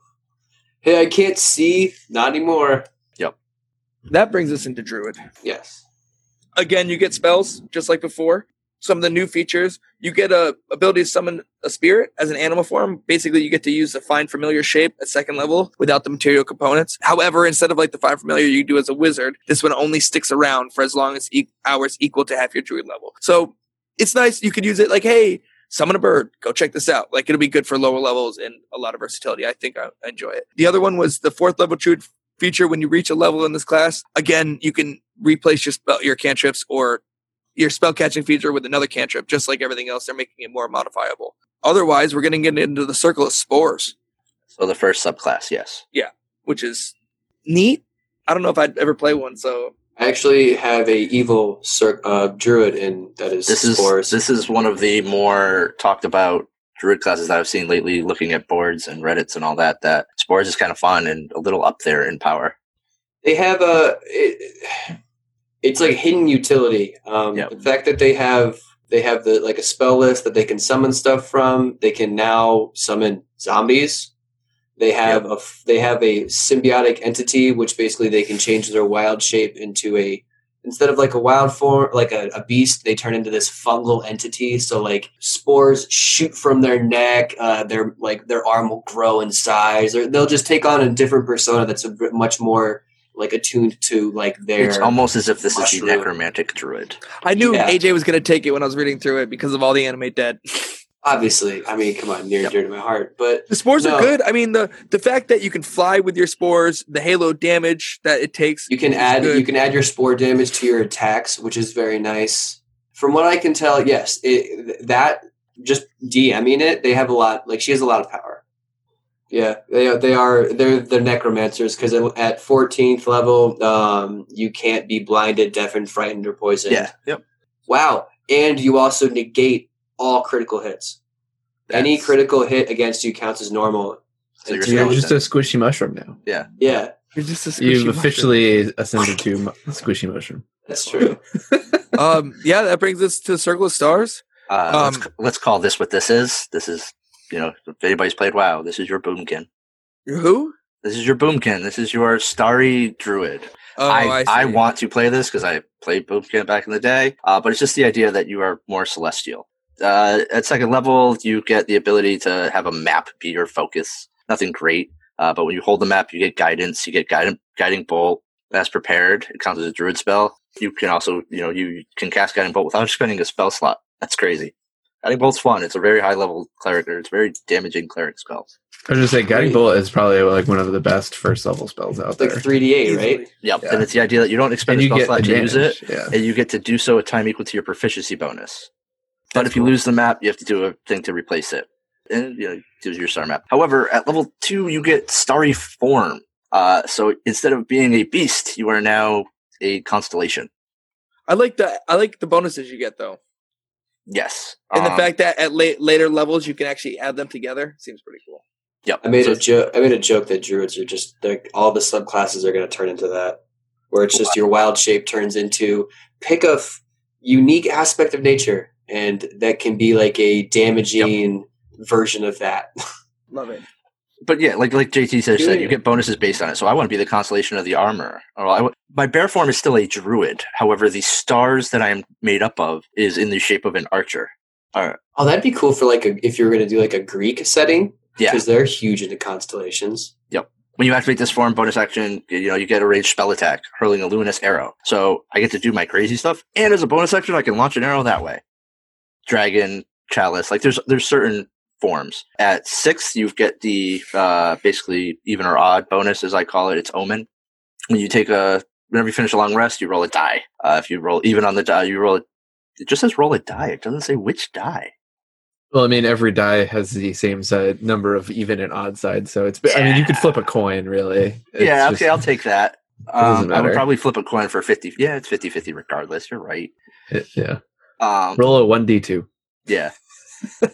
Hey, I can't see. Not anymore. Yep. That brings us into druid. Yes. Again, you get spells just like before. Some of the new features, you get a ability to summon a spirit as an animal form. Basically, you get to use the find familiar shape at second level without the material components. However, instead of like the find familiar you do as a wizard, this one only sticks around for as long as e- hours equal to half your druid level. So it's nice. You could use it like, hey, summon a bird. Go check this out. Like it'll be good for lower levels and a lot of versatility. I think I I enjoy it. The other one was the fourth level druid feature. When you reach a level in this class, again, you can replace your spell, your cantrips or your spellcasting feature with another cantrip, just like everything else. They're making it more modifiable. Otherwise, we're going to get into the circle of spores, So the first subclass, yes. Yeah, which is neat. I don't know if I'd ever play one, so I actually have a evil cir- uh, druid in that is This is spores. this is one of the more talked about druid classes that I've seen lately. Looking at boards and Reddit's and all that, that spores is kind of fun and a little up there in power. they have a it, it's like hidden utility. Um Yep. the fact that they have they have the like a spell list that they can summon stuff from they can now summon zombies. They have a they have a symbiotic entity which basically they can change their wild shape into a instead of like a wild form like a, a beast they turn into this fungal entity. So like spores shoot from their neck uh their like their arm will grow in size. Or they'll just take on a different persona that's a much more like attuned to like their It's almost as if this is mushroom. the necromantic druid. I knew Yeah. AJ was going to take it when I was reading through it because of all the animate dead. obviously i mean come on near and dear to my heart but The spores No. are good. I mean the the fact that you can fly with your spores, the halo damage that it takes. you can add good. you can add your spore damage to your attacks which is very nice from what i can tell yes it, that just dming it they have a lot like she has a lot of power yeah they are they are they're they're necromancers because at 14th level um you can't be blinded deafened frightened or poisoned Yeah. Yep. wow and you also negate all critical hits any critical hit against you counts as normal So you're You're just a squishy mushroom now. Yeah, Yeah. You're just a squishy You've mushroom. officially ascended to mo- squishy motion. That's true. um, yeah, that brings us to the Circle of Stars. Uh, Um, let's, let's call this what this is. This is, you know, if anybody's played WoW, this is your boomkin. Who? This is your boomkin. This is your starry druid. Oh, I, I, I, want to play this because I played boomkin back in the day, uh, but it's just the idea that you are more celestial. Uh, at second level, you get the ability to have a map be your focus. Nothing great, uh, but when you hold the map, you get guidance. You get guiding guiding bolt as prepared. It counts as a druid spell. You can also, you know, you can cast guiding bolt without spending a spell slot. That's crazy. Guiding bolt's fun. It's a very high level cleric, or it's very damaging cleric spell. I was just say, guiding Great. bolt is probably like one of the best first level spells out there. like 3d8, right? Yep, Yeah. and it's the idea that you don't expend And a you spell slot to use it. Yeah. and you get to do so at time equal to your proficiency bonus. But That's if you cool. lose the map, you have to do a thing to replace it, and you know do your star map. However, at level two, you get starry form. Uh, so instead of being a beast, you are now a constellation. I like the I like the bonuses you get though, Yes, and the Um, fact that at late, later levels you can actually add them together seems pretty cool. Yep, I made so a joke. I made a joke that druids are just like all the subclasses are going to turn into that, where it's just your wild shape turns into pick a f- unique aspect of nature, and that can be like a damaging version of that. Love it. But yeah, like like JT said, said, you get bonuses based on it. So I want to be the constellation of the armor. Or I w- my bear form is still a druid. However, the stars that I am made up of is in the shape of an archer. Oh, that'd be cool for like a, if you were going to do like a Greek setting, yeah, because they're huge into constellations. Yep. When you activate this form bonus action, you know you get a ranged spell attack, hurling a luminous arrow. So I get to do my crazy stuff, and as a bonus action, I can launch an arrow that way. Dragon, chalice, like there's there's certain forms. At six, you get the uh, basically even or odd bonus, as I call it. It's omen. When you take a whenever you finish a long rest, you roll a die. Uh, if you roll even on the die, you roll. It just says roll a die. It doesn't say which die. Well, I mean, every die has the same side number of even and odd sides, so it's. I mean, you could flip a coin, really. It's yeah, just- okay, I'll take that. Um, I would probably flip a coin for 50. Yeah, it's 50 50 regardless. You're right. it- yeah. Um, Roll a one d two. Yeah.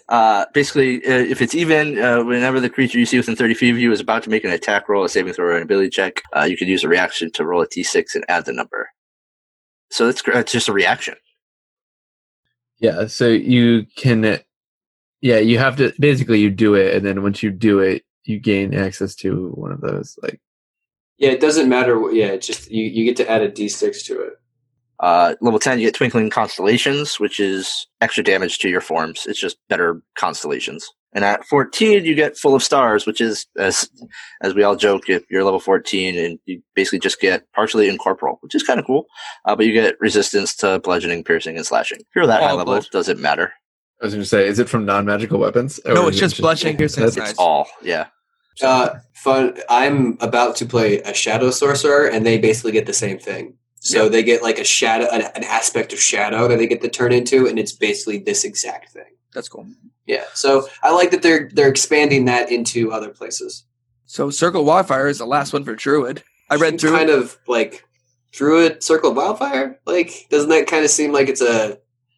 Uh, basically, uh, if it's even, uh, whenever the creature you see within 30 feet of you is about to make an attack roll, a saving throw, or an ability check, uh, you can use a reaction to roll a d6 and add the number. So it's, gr- it's just a reaction. Yeah, so you can. Yeah, you have to basically you do it, and then once you do it, you gain access to one of those. Like, Yeah, it doesn't matter. what- Yeah, it's just you, you get to add a d6 to it. Uh, level 10, you get Twinkling Constellations, which is extra damage to your forms. It's just better constellations. And at 14, you get Full of Stars, which is, as, as we all joke, if you're level 14 and you basically just get partially incorporeal, which is kind of cool. Uh, but you get resistance to bludgeoning, piercing, and slashing. If you're that high level, bludge- doesn't matter. I was going to say, is it from non magical weapons? No, it's is just bludgeoning, piercing, and that's- Nice. It's all, yeah. Uh, fun. I'm about to play a shadow sorcerer, and they basically get the same thing. So Yeah. they get like a shadow, an, an aspect of shadow that they get to turn into, and it's basically this exact thing. That's cool. Yeah. So I like that they're they're expanding that into other places. So Circle Wildfire is the last one for Druid. I read Seems through kind it. of like Druid Circle Wildfire. Like, doesn't that kind of seem like it's a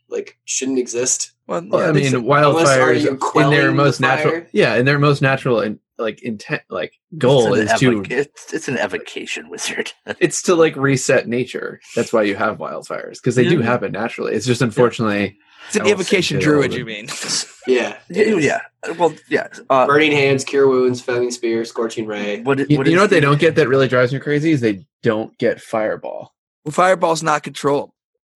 like shouldn't exist? Well, Well, yeah, I mean, said- Unless are you wildfires in quelling their the most natural, yeah, in their most natural and like intent, like goal is an to it's, it's an evocation wizard. it's to like reset nature. That's why you have wildfires because they do happen naturally. It's just unfortunately, it's an evocation Druid, you mean? Yeah. yeah, Well, yeah. Uh, Burning hands, cure wounds, flaming sphere, scorching ray. what, you, what you is know what they don't get that really drives me crazy is they don't get fireball. Well, Fireball's not controlled.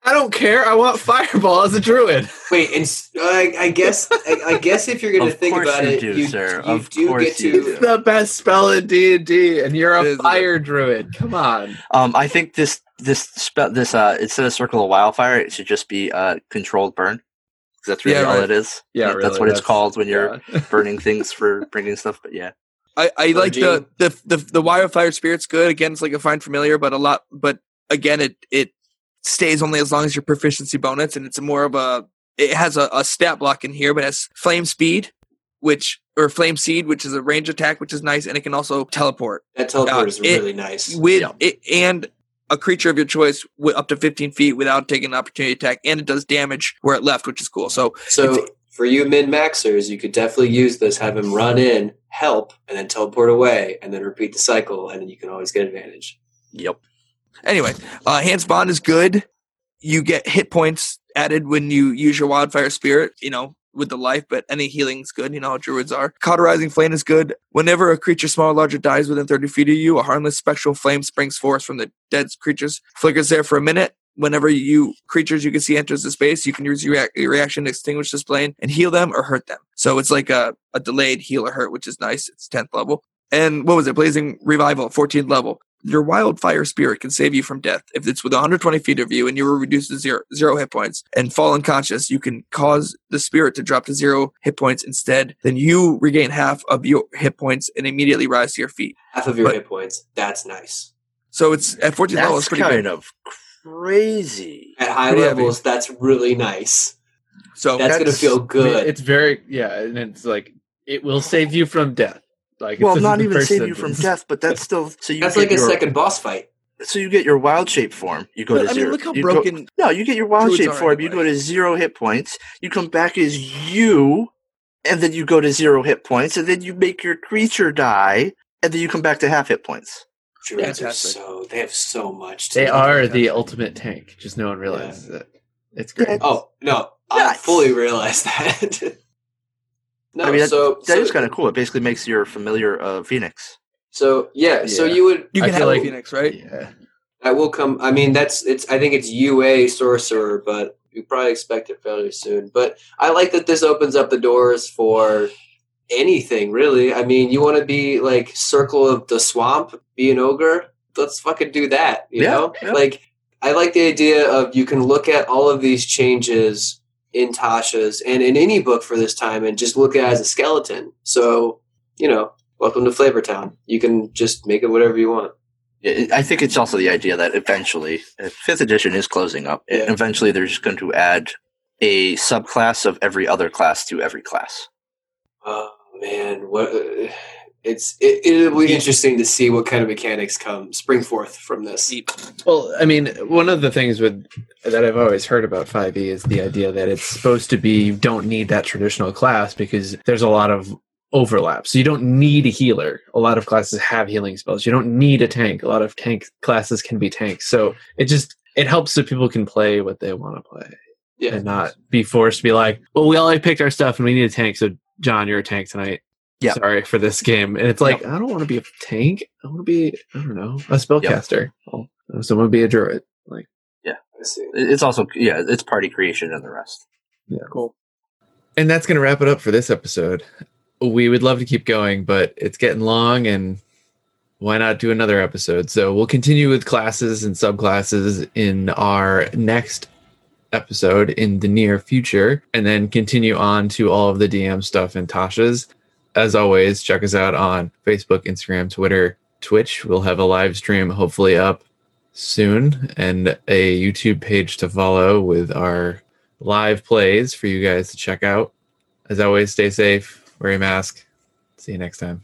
I don't care. I want fireball as a druid. Wait, and s- I, I guess I, I guess if you're going to think about you it, do, you, sir. you Of do get to. It's the best spell in D and D, and you're a fire druid. Come on. Um, I think this this spell this uh instead of circle of wildfire, it should just be uh controlled burn. That's really Yeah, all right. it is. Yeah, That- really, that's what it's called when you're Yeah. burning things for bringing stuff. But yeah, I, I like the, Purging. the the the wildfire spirit's good. Again, it's like a find familiar, but a lot. But again, it it stays only as long as your proficiency bonus, and it's more of a. It has a, a stat block in here, but it has flame speed, which or flame seed, which is a range attack, which is nice, and it can also teleport That teleport Uh, is it- really nice. with Yeah. it and a creature of your choice with up to 15 feet without taking an opportunity attack, and it does damage where it left, which is cool. So So for you min maxers, you could definitely use this. Have him run in, help, and then teleport away, and then repeat the cycle, and then you can always get advantage. Yep. Anyway, uh, Enhanced Bond is good. You get hit points added when you use your Wildfire Spirit, you know, with the life, but any healing's good. You know how druids are. Cauterizing Flame is good. Whenever a creature small or larger dies within 30 feet of you, a harmless spectral flame springs forth from the dead creature's flickers there for a minute. Whenever you creatures you can see enters the space, you can use your, your reaction to extinguish this plane and heal them or hurt them. So it's like a, a delayed heal or hurt, which is nice. It's 10th level. And what was it? Blazing Revival, 14th level. Your wildfire spirit can save you from death. If it's within 120 feet of you and you were reduced to zero, zero hit points and fall unconscious, you can cause the spirit to drop to zero hit points instead. Then you regain half of your hit points and immediately rise to your feet. Half of your But- hit points. That's nice. So it's at 14th level. It's That's pretty kind good. of crazy. At high Pretty heavy. levels, that's really nice. So That's, gonna feel good. it's very yeah, and it's like it will save you from death. Like Well, not even first save you from death, but that's still so you that's get like a your, second boss fight. So you get your wild shape form. You go But, to I zero. mean, look how you go- no, you get your wild shape are form. You go to zero hit points. You come back as you, and then you go to zero hit points, and then you make your creature die, and then you come back to half hit points. Druids are Fantastic. so they have so much. To They are the ultimate tank. Just no one realizes it. It's great. Oh no, I fully realize that. No, I mean, that- so That so, is kind of cool. It basically makes your familiar uh, Phoenix. So yeah, so you would You can have like- Phoenix, right? Yeah. that will come. I mean, that's it's. I think it's UA sorcerer, but you probably expect it fairly soon. But I like that this opens up the doors for anything really. I mean, you want to be like Circle of the Swamp, be an ogre. Let's fucking do that. You Yeah, know, yeah. like I like the idea of you can look at all of these changes in Tasha's and in any book for this time and just look at it as a skeleton. So you know, welcome to Flavortown. You can just make it whatever you want. I think it's also the idea that eventually, if fifth edition is closing up, Yeah. eventually they're just going to add a subclass of every other class to every class. Oh man, what? Uh, It's it, it'll be interesting to see what kind of mechanics come spring forth from this. Well, I mean, one of the things with that I've always heard about 5e is the idea that it's supposed to be you don't need that traditional class because there's a lot of overlap. So you don't need a healer. A lot of classes have healing spells. You don't need a tank. A lot of tank classes can be tanks. So it just it helps so people can play what they want to play Yeah, and not be forced to be like, well, we all picked our stuff and we need a tank. So John, you're a tank tonight. Yep. Sorry for this game. And it's like, I don't want to be a tank. I want to be, I don't know, a spellcaster. Well, oh, someone be a druid. Like, I see. It's also yeah, it's party creation and the rest. Yeah. Cool. and that's going to wrap it up for this episode. We would love to keep going, but it's getting long and why not do another episode? So we'll continue with classes and subclasses in our next episode in the near future and then continue on to all of the DM stuff and Tasha's. As always, check us out on Facebook, Instagram, Twitter, Twitch. We'll have a live stream hopefully up soon and a YouTube page to follow with our live plays for you guys to check out. As always, stay safe, wear a mask. See you next time.